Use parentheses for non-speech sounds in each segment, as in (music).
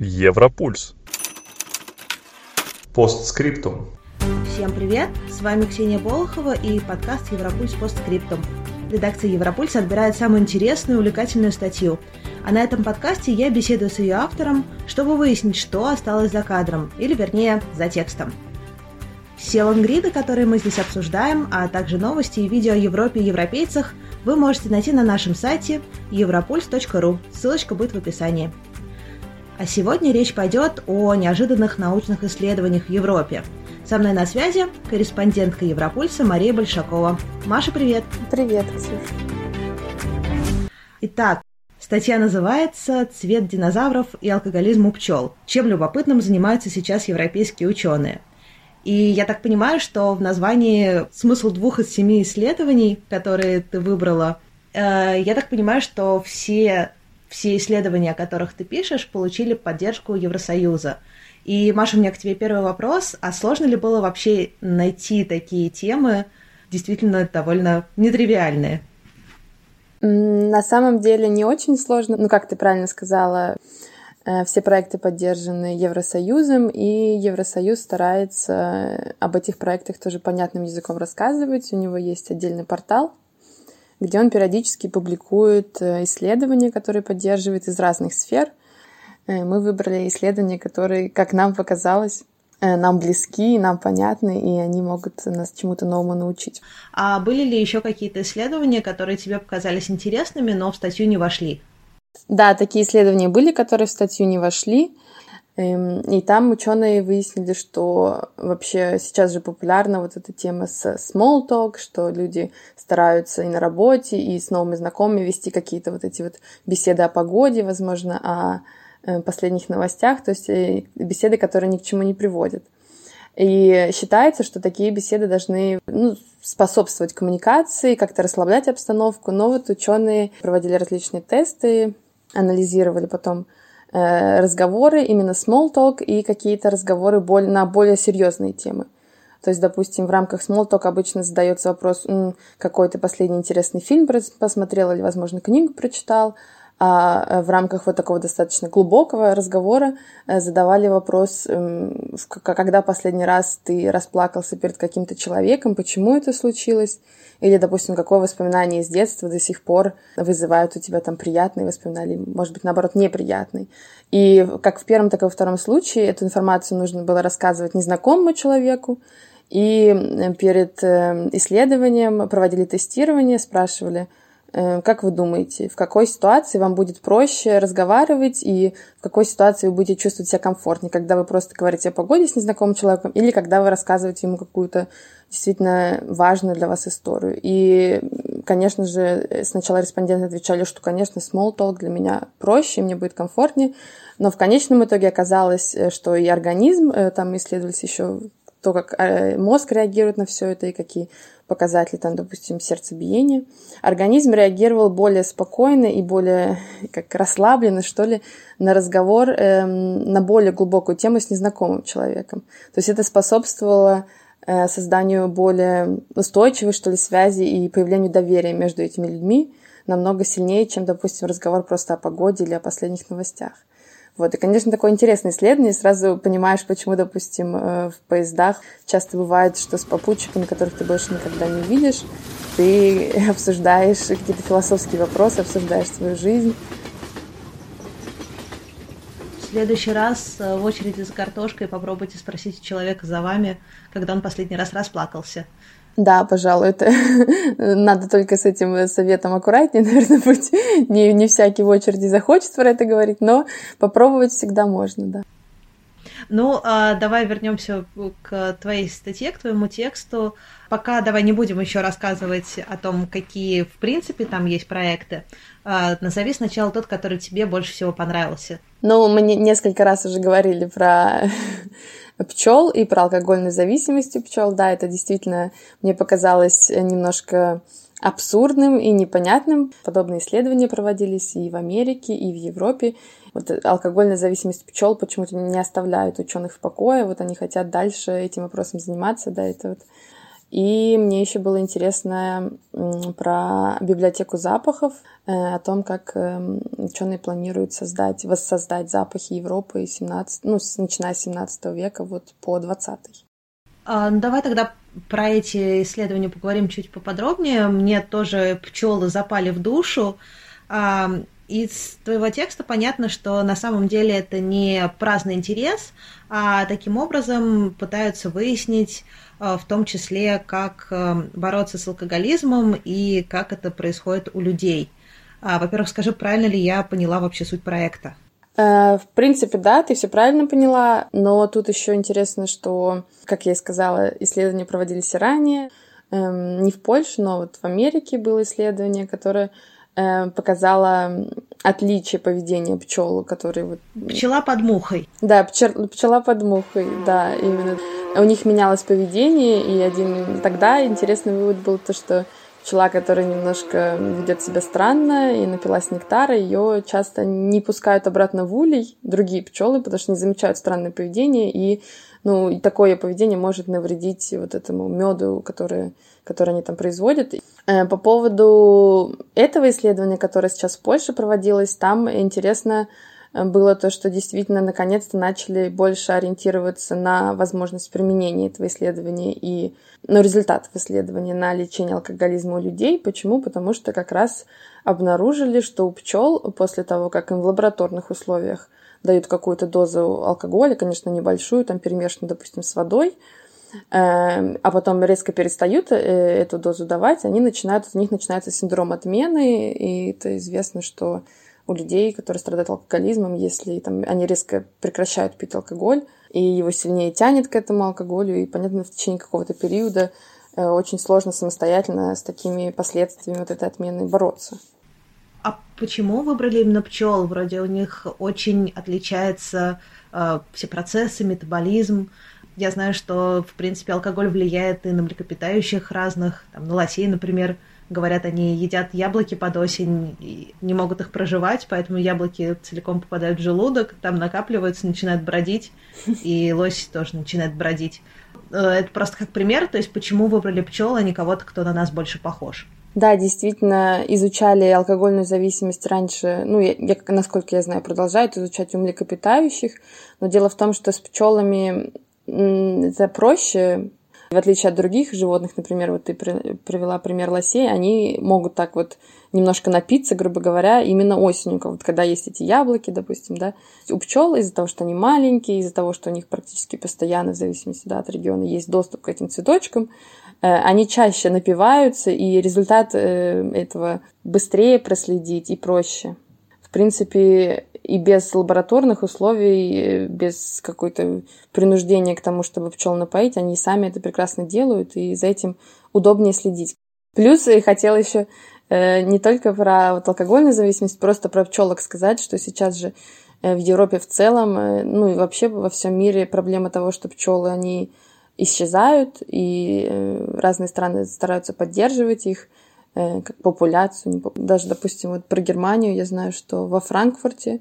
Европульс. Постскриптум. Всем привет! С вами Ксения Болохова и подкаст Европульс Постскриптум. Редакция Европульса отбирает самую интересную и увлекательную статью. А на этом подкасте я беседую с ее автором, чтобы выяснить, что осталось за кадром, или вернее, за текстом. Все лонгриды, которые мы здесь обсуждаем, а также новости и видео о Европе и европейцах, вы можете найти на нашем сайте europuls.ru. Ссылочка будет в описании. А сегодня речь пойдет о неожиданных научных исследованиях в Европе. Со мной на связи корреспондентка Европульса Мария Большакова. Маша, привет! Привет, Ксюша! Итак, статья называется «Цвет динозавров и алкоголизм у пчел. Чем любопытным занимаются сейчас европейские ученые». И я так понимаю, что в названии смысл двух из семи исследований, которые ты выбрала, э, я так понимаю, что все все исследования, о которых ты пишешь, получили поддержку Евросоюза. И, Маша, у меня к тебе первый вопрос. А сложно ли было вообще найти такие темы, действительно довольно нетривиальные? На самом деле не очень сложно. Ну, как ты правильно сказала, э, все проекты поддержаны Евросоюзом, и Евросоюз старается об этих проектах тоже понятным языком рассказывать. У него есть отдельный портал, где он периодически публикует э, исследования, которые поддерживает из разных сфер. Э, мы выбрали исследования, которые, как нам показалось, э, нам близки, нам понятны, и они могут нас чему-то новому научить. А были ли еще какие-то исследования, которые тебе показались интересными, но в статью не вошли? Да, такие исследования были, которые в статью не вошли. Эм, и там ученые выяснили, что вообще сейчас же популярна вот эта тема с small talk, что люди стараются и на работе, и с новыми знакомыми вести какие-то вот эти вот беседы о погоде, возможно, о э, последних новостях, то есть э, беседы, которые ни к чему не приводят. И считается, что такие беседы должны ну, способствовать коммуникации, как-то расслаблять обстановку. Но вот ученые проводили различные тесты, анализировали потом разговоры, именно small talk и какие-то разговоры на более серьезные темы. То есть, допустим, в рамках small talk обычно задается вопрос, какой ты последний интересный фильм посмотрел или, возможно, книгу прочитал, а э, в рамках вот такого достаточно глубокого разговора э, задавали вопрос, эм, когда последний раз ты расплакался перед каким-то человеком, почему это случилось, или, допустим, какое воспоминание из детства до сих пор вызывает у тебя там приятные воспоминания, может быть, наоборот, неприятные. И как в первом, так и во втором случае эту информацию нужно было рассказывать незнакомому человеку, и перед э, исследованием проводили тестирование, спрашивали, как вы думаете, в какой ситуации вам будет проще разговаривать и в какой ситуации вы будете чувствовать себя комфортнее, когда вы просто говорите о погоде с незнакомым человеком или когда вы рассказываете ему какую-то действительно важную для вас историю. И, конечно же, сначала респонденты отвечали, что, конечно, small talk для меня проще, мне будет комфортнее, но в конечном итоге оказалось, э, что и организм, э, там исследовались еще то, как мозг реагирует на все это и какие показатели, там, допустим, сердцебиения, организм реагировал более спокойно и более как расслабленно, что ли, на разговор эм, на более глубокую тему с незнакомым человеком. То есть это способствовало э, созданию более устойчивой, что ли, связи и появлению доверия между этими людьми намного сильнее, чем, допустим, разговор просто о погоде или о последних новостях. Вот, и, конечно, такое интересное исследование, сразу понимаешь, почему, допустим, э, в поездах часто бывает, что с попутчиками, которых ты больше никогда не увидишь, ты (laughs) обсуждаешь какие-то философские вопросы, обсуждаешь свою жизнь. В следующий раз э, в очереди за картошкой попробуйте спросить человека за вами, когда он последний раз расплакался. Да, пожалуй, это (laughs) надо только с этим советом аккуратнее, (laughs) наверное, быть. Не, не всякий в очереди захочет про это говорить, но попробовать всегда можно, да. Ну, а давай вернемся к твоей статье, к твоему тексту. Пока давай не будем еще рассказывать о том, какие в принципе там есть проекты. А, назови сначала тот, который тебе больше всего понравился. Ну, мы несколько раз уже говорили про (laughs) пчел и про алкогольную зависимость у пчел. Да, это действительно мне показалось немножко абсурдным и непонятным. Подобные исследования проводились и в Америке, и в Европе. Вот алкогольная зависимость пчел почему-то не оставляют ученых в покое. Вот они хотят дальше этим вопросом заниматься. Да, это вот И мне еще было интересно про библиотеку запахов, э, о том, как эм, ученые планируют создать, воссоздать запахи Европы 17, ну, начиная с 17 века вот по 20 а, ну, давай тогда про эти исследования поговорим чуть поподробнее. Мне тоже пчелы запали в душу. А, из твоего текста понятно, что на самом деле это не праздный интерес, а таким образом пытаются выяснить, а, в том числе, как бороться с алкоголизмом и как это происходит у людей. Во-первых, скажи, правильно ли я поняла вообще суть проекта? Э, в принципе, да, ты все правильно поняла, но тут еще интересно, что, как я и сказала, исследования проводились и ранее, эм, не в Польше, но вот в Америке было исследование, которое э, показало отличие поведения пчел, которые вот... Пчела под мухой. Да, пчел, пчела под мухой, да, именно. У них менялось поведение, и один тогда интересный вывод был то, что пчела, которая немножко ведет себя странно и напилась нектара, ее часто не пускают обратно в улей другие пчелы, потому что не замечают странное поведение, и ну, и такое поведение может навредить вот этому меду, который, который они там производят. Э, по поводу этого исследования, которое сейчас в Польше проводилось, там интересно было то, что действительно наконец-то начали больше ориентироваться на возможность применения этого исследования и ну, результатов исследования на лечение алкоголизма у людей. Почему? Потому что как раз обнаружили, что у пчел после того, как им в лабораторных условиях дают какую-то дозу алкоголя, конечно, небольшую, там перемешанную, допустим, с водой, эм, а потом резко перестают э, эту дозу давать, они начинают, у них начинается синдром отмены, и это известно, что у людей, которые страдают алкоголизмом, если там, они резко прекращают пить алкоголь, и его сильнее тянет к этому алкоголю, и, понятно, в течение какого-то периода э, очень сложно самостоятельно с такими последствиями вот этой отмены бороться. А почему выбрали именно пчел? Вроде у них очень отличаются э, все процессы, метаболизм. Я знаю, что, в принципе, алкоголь влияет и на млекопитающих разных, там, на лосей, например, Говорят, они едят яблоки под осень и не могут их проживать, поэтому яблоки целиком попадают в желудок, там накапливаются, начинают бродить, и лось тоже начинает бродить. Э, это просто как пример, то есть почему выбрали пчел, а не кого-то, кто на нас больше похож. Да, действительно, изучали алкогольную зависимость раньше, ну, я, я, насколько я знаю, продолжают изучать у млекопитающих, но дело в том, что с пчелами это проще, в отличие от других животных, например, вот ты привела пример лосей, они могут так вот немножко напиться, грубо говоря, именно осенью, вот когда есть эти яблоки, допустим, да. У пчел из-за того, что они маленькие, из-за того, что у них практически постоянно, в зависимости да, от региона, есть доступ к этим цветочкам, они чаще напиваются, и результат э, этого быстрее проследить и проще. В принципе, и без лабораторных условий, без какой-то принуждения к тому, чтобы пчел напоить, они сами это прекрасно делают, и за этим удобнее следить. Плюс я хотела еще э, не только про вот алкогольную зависимость, просто про пчелок сказать, что сейчас же э, в Европе в целом, э, ну и вообще во всем мире проблема того, что пчелы, они исчезают, и разные страны стараются поддерживать их как популяцию. Даже, допустим, вот про Германию я знаю, что во Франкфурте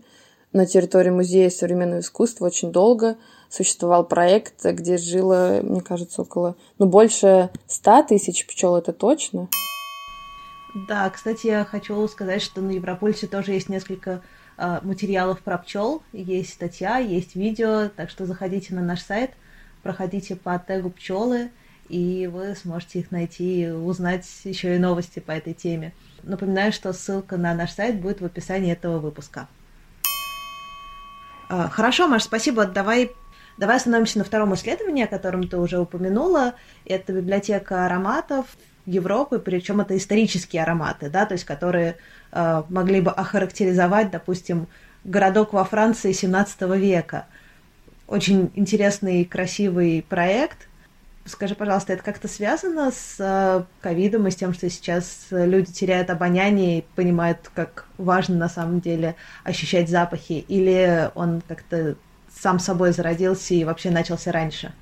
на территории Музея современного искусства очень долго существовал проект, где жило, мне кажется, около, ну, больше ста тысяч пчел, это точно. Да, кстати, я хочу сказать, что на Европольсе тоже есть несколько э, материалов про пчел, есть статья, есть видео, так что заходите на наш сайт, проходите по тегу пчелы, и вы сможете их найти и узнать еще и новости по этой теме. Напоминаю, что ссылка на наш сайт будет в описании этого выпуска. А, хорошо, Маш, спасибо. Давай, давай остановимся на втором исследовании, о котором ты уже упомянула. Это библиотека ароматов Европы, причем это исторические ароматы, да, то есть которые э, могли бы охарактеризовать, допустим, городок во Франции 17 века. Очень интересный красивый проект – Скажи, пожалуйста, это как-то связано с э, ковидом и с тем, что сейчас люди теряют обоняние и понимают, как важно на самом деле ощущать запахи? Или он как-то сам собой зародился и вообще начался раньше?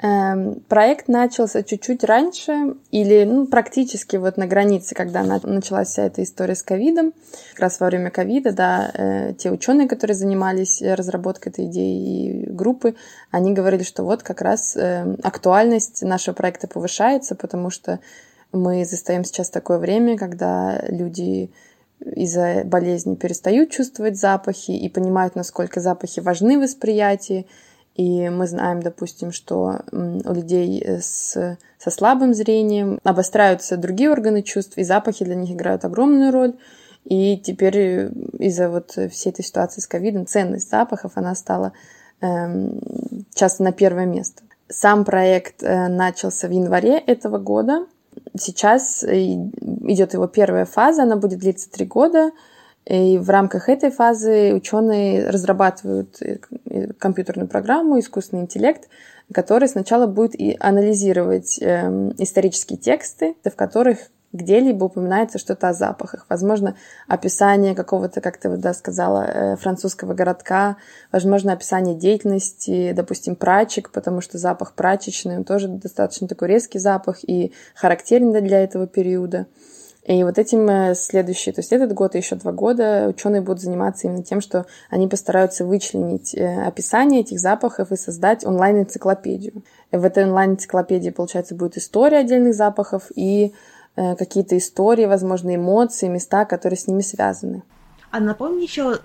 Эм, проект начался чуть-чуть раньше или ну, практически вот на границе, когда началась вся эта история с ковидом. Как раз во время ковида, да, э, те ученые, которые занимались разработкой этой идеи и группы, они говорили, что вот как раз э, актуальность нашего проекта повышается, потому что мы застаем сейчас такое время, когда люди из-за болезни перестают чувствовать запахи и понимают, насколько запахи важны в восприятии, и мы знаем, допустим, что у людей с, со слабым зрением обостряются другие органы чувств, и запахи для них играют огромную роль. И теперь из-за вот всей этой ситуации с ковидом ценность запахов, она стала эм, часто на первое место. Сам проект э, начался в январе этого года. Сейчас э, идет его первая фаза, она будет длиться три года. И в рамках этой фазы ученые разрабатывают э, компьютерную программу, искусственный интеллект, который сначала будет и анализировать э, исторические тексты, в которых где-либо упоминается что-то о запахах. Возможно, описание какого-то, как ты да, сказала, э, французского городка, возможно, описание деятельности, допустим, прачек, потому что запах прачечный, он тоже достаточно такой резкий запах и характерен для этого периода. И вот этим э, следующий, то есть этот год и еще два года ученые будут заниматься именно тем, что они постараются вычленить э, описание этих запахов и создать онлайн-энциклопедию. В этой онлайн-энциклопедии, получается, будет история отдельных запахов и э, какие-то истории, возможно, эмоции, места, которые с ними связаны. А напомни еще,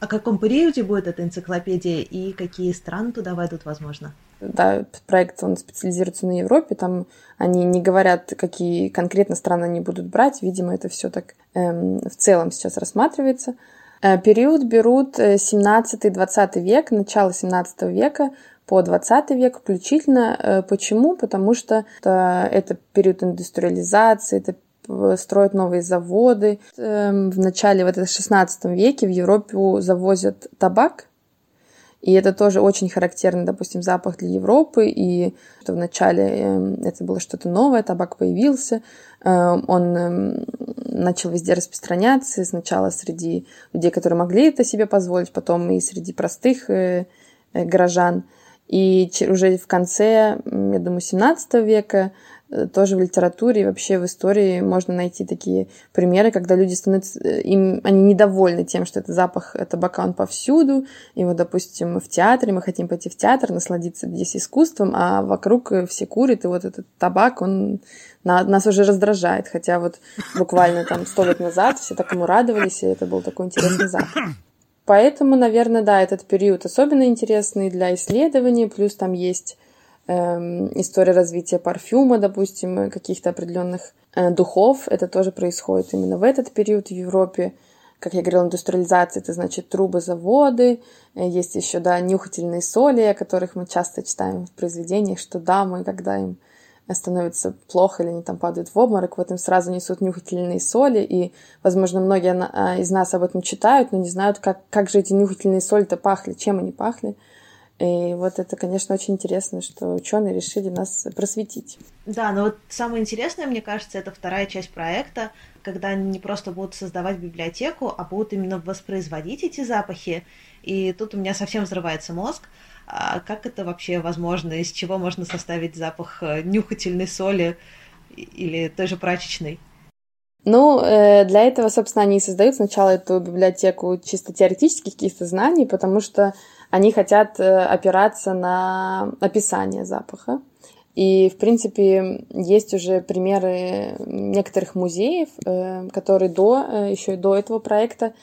о каком периоде будет эта энциклопедия и какие страны туда войдут, возможно? Да, проект, он специализируется на Европе, там они не говорят, какие конкретно страны они будут брать, видимо, это все так эм, в целом сейчас рассматривается. Э, период берут 17-20 э, век, начало 17 века по 20 век включительно. Э, почему? Потому что это, это период индустриализации, это строят новые заводы. Эм, в начале вот в 16 веке в Европу завозят табак, и это тоже очень характерный, допустим, запах для Европы. И что вначале эм, это было что-то новое, табак появился, эм, он эм, начал везде распространяться. Сначала среди людей, которые могли это себе позволить, потом и среди простых э, э, горожан. И уже в конце, я думаю, 17 века тоже в литературе и вообще в истории можно найти такие примеры, когда люди становятся, э, им, они недовольны тем, что это запах табака, он повсюду, и вот, допустим, в театре, мы хотим пойти в театр, насладиться здесь искусством, а вокруг все курят, и вот этот табак, он нас уже раздражает, хотя вот буквально там сто лет назад все так ему радовались, и это был такой интересный запах. Поэтому, наверное, да, этот период особенно интересный для исследований, плюс там есть история развития парфюма, допустим, каких-то определенных э, духов. Это тоже происходит именно в этот период в Европе. Как я говорила, индустриализация — это значит трубы, заводы. Э, есть еще, да, нюхательные соли, о которых мы часто читаем в произведениях, что дамы, когда им становится плохо или они там падают в обморок, вот им сразу несут нюхательные соли, и, возможно, многие а, из нас об этом читают, но не знают, как, как же эти нюхательные соли-то пахли, чем они пахли. И вот это, конечно, очень интересно, что ученые решили нас просветить. Да, но вот самое интересное, мне кажется, это вторая часть проекта, когда они не просто будут создавать библиотеку, а будут именно воспроизводить эти запахи. И тут у меня совсем взрывается мозг. А как это вообще возможно? Из чего можно составить запах э, нюхательной соли или той же прачечной? Ну, э, для этого, собственно, они и создают сначала эту библиотеку чисто теоретических каких-то знаний, потому что они хотят э, опираться на описание запаха. И, в принципе, есть уже примеры некоторых музеев, э, которые до, еще и до этого проекта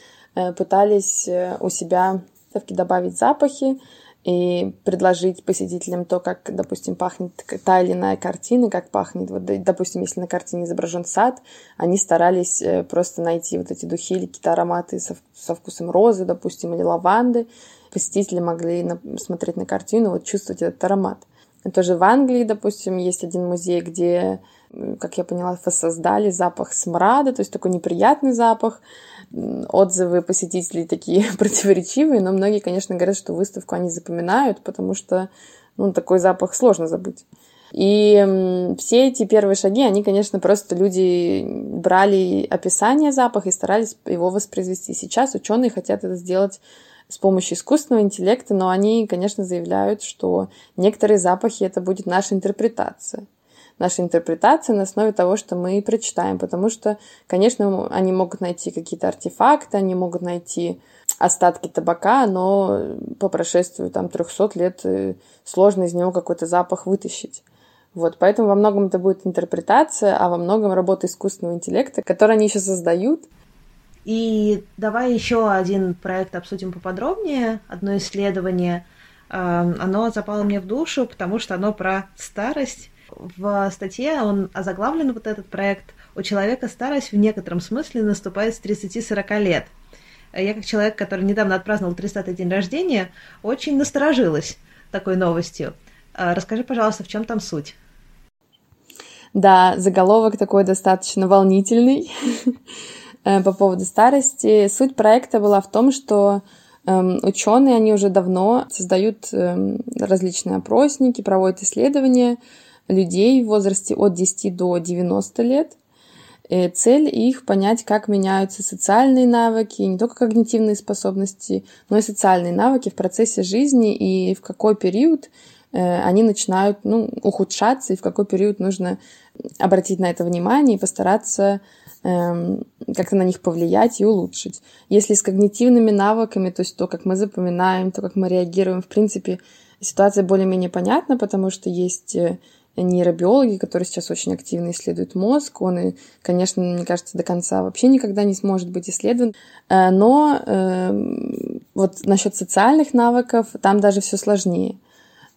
пытались у себя добавить запахи и предложить посетителям то, как, допустим, пахнет та или иная картина, как пахнет, вот, допустим, если на картине изображен сад, они старались просто найти вот эти духи или какие-то ароматы со, со вкусом розы, допустим, или лаванды, посетители могли на, смотреть на картину, вот чувствовать этот аромат. Тоже в Англии, допустим, есть один музей, где, как я поняла, воссоздали запах смрада, то есть такой неприятный запах. Отзывы посетителей такие (laughs) противоречивые, но многие, конечно, говорят, что выставку они запоминают, потому что ну, такой запах сложно забыть. И все эти первые шаги, они, конечно, просто люди брали описание запаха и старались его воспроизвести. Сейчас ученые хотят это сделать с помощью искусственного интеллекта, но они, конечно, заявляют, что некоторые запахи это будет наша интерпретация. Наша интерпретация на основе того, что мы прочитаем, потому что, конечно, они могут найти какие-то артефакты, они могут найти остатки табака, но по прошествию там 300 лет э, сложно из него какой-то запах вытащить. Вот, поэтому во многом это будет интерпретация, а во многом работа искусственного интеллекта, который они еще создают. И давай еще один проект обсудим поподробнее. Одно исследование, эм, оно запало мне в душу, потому что оно про старость. В статье он озаглавлен, вот этот проект, у человека старость в некотором смысле наступает с 30-40 лет. Я, как человек, который недавно отпраздновал 30-й день рождения, очень насторожилась такой новостью. Э, расскажи, пожалуйста, в чем там суть? Да, заголовок такой достаточно волнительный (laughs) э, по поводу старости. Суть проекта была в том, что эм, ученые, они уже давно создают эм, различные опросники, проводят исследования людей в возрасте от 10 до 90 лет. И цель их понять, как меняются социальные навыки, не только когнитивные способности, но и социальные навыки в процессе жизни и в какой период Э, они начинают ну, ухудшаться, и в какой период нужно обратить на это внимание и постараться эм, как-то на них повлиять и улучшить. Если с когнитивными навыками, то есть то, как мы запоминаем, то, как мы реагируем, в принципе, ситуация более-менее понятна, потому что есть э, нейробиологи, которые сейчас очень активно исследуют мозг. Он, конечно, мне кажется, до конца вообще никогда не сможет быть исследован. Э, но э, вот насчет социальных навыков там даже все сложнее.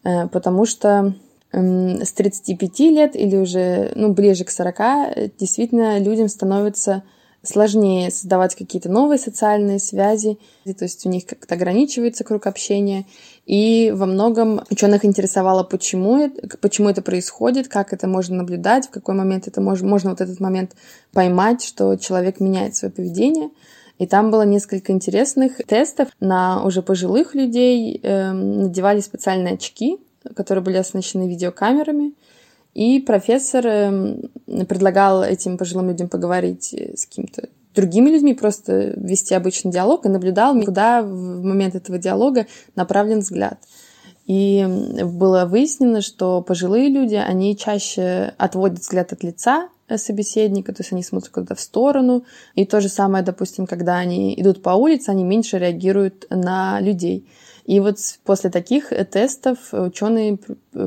Э, потому что эм, с 35 лет или уже ну, ближе к 40 э, действительно людям становится сложнее создавать какие-то новые социальные связи, то есть у них как-то ограничивается круг общения. И во многом ученых интересовало, почему это, почему это происходит, как это можно наблюдать, в какой момент это можно, можно вот этот момент поймать, что человек меняет свое поведение. И там было несколько интересных тестов на уже пожилых людей. Э, надевали специальные очки, которые были оснащены видеокамерами. И профессор э, предлагал этим пожилым людям поговорить с каким-то другими людьми, просто вести обычный диалог и наблюдал, куда в момент этого диалога направлен взгляд. И было выяснено, что пожилые люди, они чаще отводят взгляд от лица Э, собеседника, то есть они смотрят куда-то в сторону. И то же самое, допустим, когда они идут по улице, они меньше реагируют на людей. И вот после таких э, тестов ученые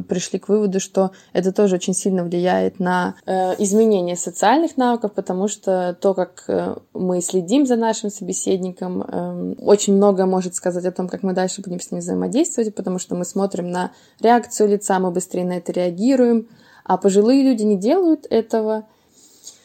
пришли к выводу, что это тоже очень сильно влияет на э, изменение социальных навыков, потому что то, как мы следим за нашим собеседником, эм, очень много может сказать о том, как мы дальше будем с ним взаимодействовать, потому что мы смотрим на реакцию лица, мы быстрее на это реагируем, а пожилые люди не делают этого.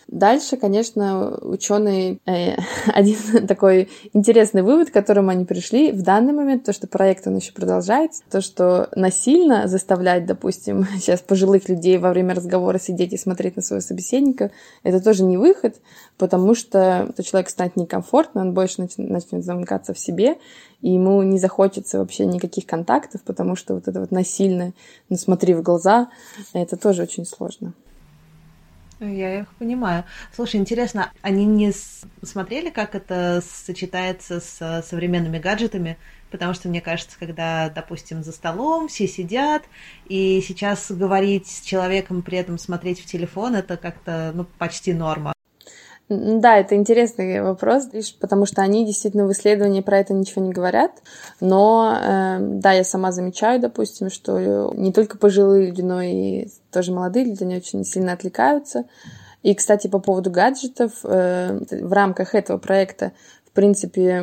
Дальше, конечно, ученые э, (laughs) один такой интересный вывод, к которому они пришли в данный момент, то, что проект он еще продолжается, то, что насильно заставлять, допустим, (laughs) сейчас пожилых людей во время разговора сидеть и смотреть на своего собеседника, это тоже не выход, потому что то человек станет некомфортно, он больше начнет, замыкаться в себе, и ему не захочется вообще никаких контактов, потому что вот это вот насильное, ну смотри в глаза, это тоже очень сложно. Я их понимаю. Слушай, интересно, они не смотрели, как это сочетается с современными гаджетами? Потому что, мне кажется, когда, допустим, за столом все сидят, и сейчас говорить с человеком, при этом смотреть в телефон, это как-то ну, почти норма. Да, это интересный вопрос, лишь потому что они действительно в исследовании про это ничего не говорят. Но э, да, я сама замечаю, допустим, что не только пожилые люди, но и тоже молодые люди, они очень сильно отвлекаются. И, кстати, по поводу гаджетов, э, в рамках этого проекта в принципе,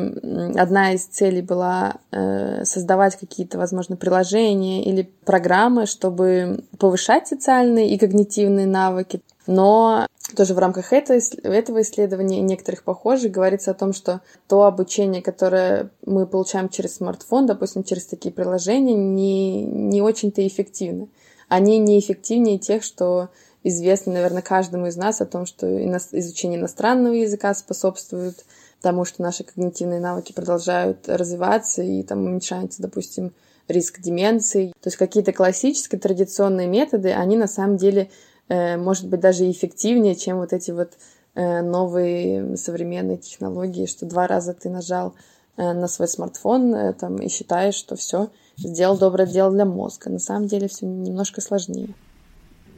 одна из целей была э, создавать какие-то, возможно, приложения или программы, чтобы повышать социальные и когнитивные навыки. Но тоже в рамках этого, исследования и некоторых похожих говорится о том, что то обучение, которое мы получаем через смартфон, допустим, через такие приложения, не, не очень-то эффективно. Они не эффективнее тех, что известно, наверное, каждому из нас о том, что изучение иностранного языка способствует тому, что наши когнитивные навыки продолжают развиваться и там уменьшается, допустим, риск деменции. То есть какие-то классические традиционные методы, они на самом деле, может быть, даже эффективнее, чем вот эти вот э, новые современные технологии, что два раза ты нажал на свой смартфон там, и считаешь, что все сделал доброе дело для мозга. На самом деле все немножко сложнее.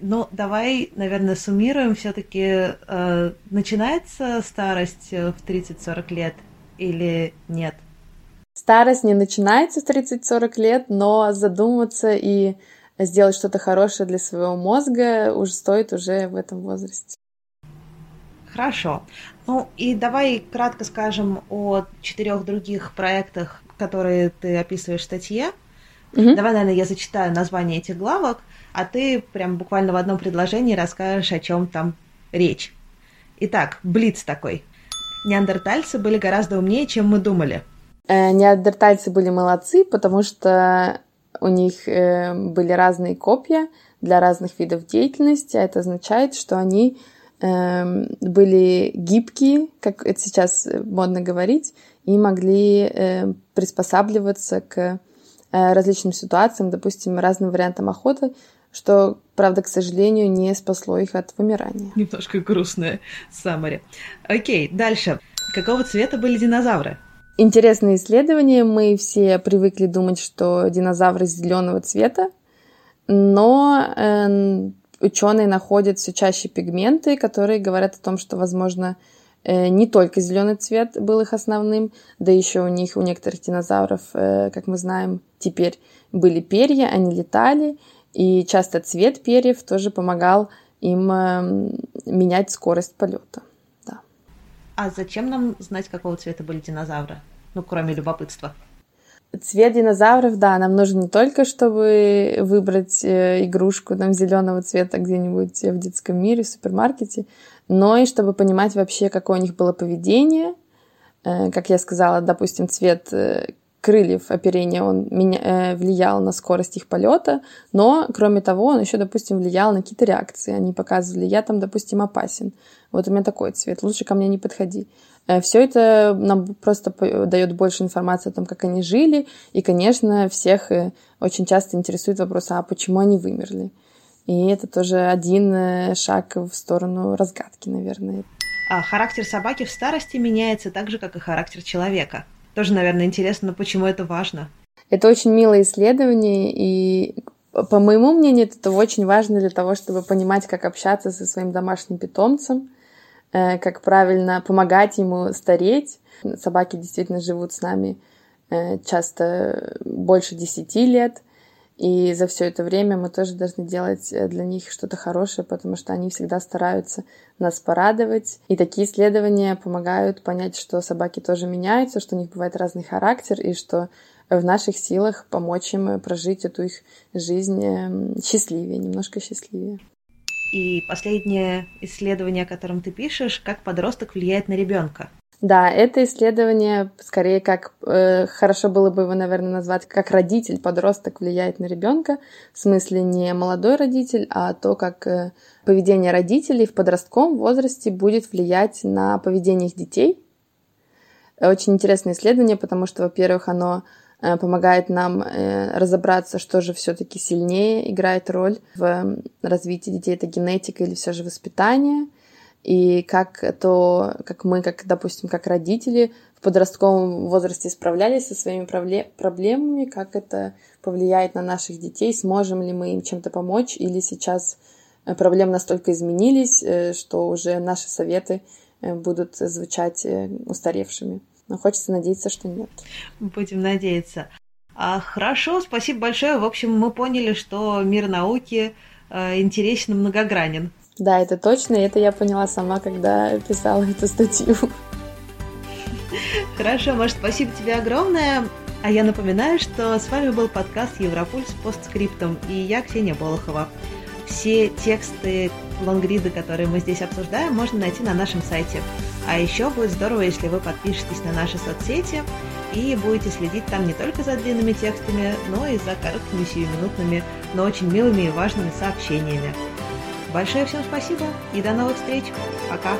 Ну, давай, наверное, суммируем. Все-таки э, начинается старость в 30-40 лет или нет? Старость не начинается в 30-40 лет, но задуматься и сделать что-то хорошее для своего мозга уже стоит уже в этом возрасте. Хорошо. Ну и давай кратко скажем о четырех других проектах, которые ты описываешь в статье. Угу. Давай, наверное, я зачитаю название этих главок, а ты прям буквально в одном предложении расскажешь, о чем там речь. Итак, Блиц такой. Неандертальцы были гораздо умнее, чем мы думали. Э, неандертальцы были молодцы, потому что у них э, были разные копья для разных видов деятельности, а это означает, что они э, были гибкие, как это сейчас модно говорить, и могли э, приспосабливаться к э, различным ситуациям, допустим, разным вариантам охоты, что, правда, к сожалению, не спасло их от вымирания. Немножко грустное саммари. Окей, дальше. Какого цвета были динозавры? Интересное исследование. Мы все привыкли думать, что динозавры зеленого цвета, но э, ученые находят все чаще пигменты, которые говорят о том, что, возможно, э, не только зеленый цвет был их основным, да еще у них, у некоторых динозавров, э, как мы знаем, теперь были перья, они летали, и часто цвет перьев тоже помогал им э, менять скорость полета. А зачем нам знать, какого цвета были динозавры? Ну, кроме любопытства. Цвет динозавров, да, нам нужен не только, чтобы выбрать э, игрушку там зеленого цвета где-нибудь в детском мире, в супермаркете, но и чтобы понимать вообще, какое у них было поведение. Э, как я сказала, допустим, цвет э, крыльев оперения, он меня, э, влиял на скорость их полета, но, кроме того, он еще, допустим, влиял на какие-то реакции. Они показывали, я там, допустим, опасен. Вот у меня такой цвет, лучше ко мне не подходи. Э, Все это нам просто дает больше информации о том, как они жили, и, конечно, всех э, очень часто интересует вопрос, а почему они вымерли? И это тоже один шаг в сторону разгадки, наверное. А характер собаки в старости меняется так же, как и характер человека. Тоже, наверное, интересно, почему это важно. Это очень милое исследование, и по моему мнению, это очень важно для того, чтобы понимать, как общаться со своим домашним питомцем, э, как правильно помогать ему стареть. Собаки действительно живут с нами э, часто больше десяти лет, и за все это время мы тоже должны делать э, для них что-то хорошее, потому что они всегда стараются нас порадовать. И такие исследования помогают понять, что собаки тоже меняются, что у них бывает разный характер, и что в наших силах помочь им прожить эту их жизнь эм, счастливее, немножко счастливее. И последнее исследование, о котором ты пишешь, как подросток влияет на ребенка. Да, это исследование скорее как э, хорошо было бы его, наверное, назвать как родитель, подросток влияет на ребенка, в смысле не молодой родитель, а то, как э, поведение родителей в подростковом возрасте будет влиять на поведение их детей. Очень интересное исследование, потому что, во-первых, оно э, помогает нам э, разобраться, что же все-таки сильнее играет роль в развитии детей, это генетика или все же воспитание и как то, как мы, как, допустим, как родители в подростковом возрасте справлялись со своими проблемами, как это повлияет на наших детей, сможем ли мы им чем-то помочь, или сейчас э, проблемы настолько изменились, э, что уже наши советы э, будут звучать устаревшими. Но хочется надеяться, что нет. Будем надеяться. А, хорошо, спасибо большое. В общем, мы поняли, что мир науки интересен и многогранен. Да, это точно, и это я поняла сама, когда писала эту статью. Хорошо, Маш, спасибо тебе огромное. А я напоминаю, что с вами был подкаст Европульс постскриптом, и я Ксения Болохова. Все тексты, лонгриды, которые мы здесь обсуждаем, можно найти на нашем сайте. А еще будет здорово, если вы подпишетесь на наши соцсети и будете следить там не только за длинными текстами, но и за короткими сиюминутными, но очень милыми и важными сообщениями. Большое всем спасибо и до новых встреч. Пока.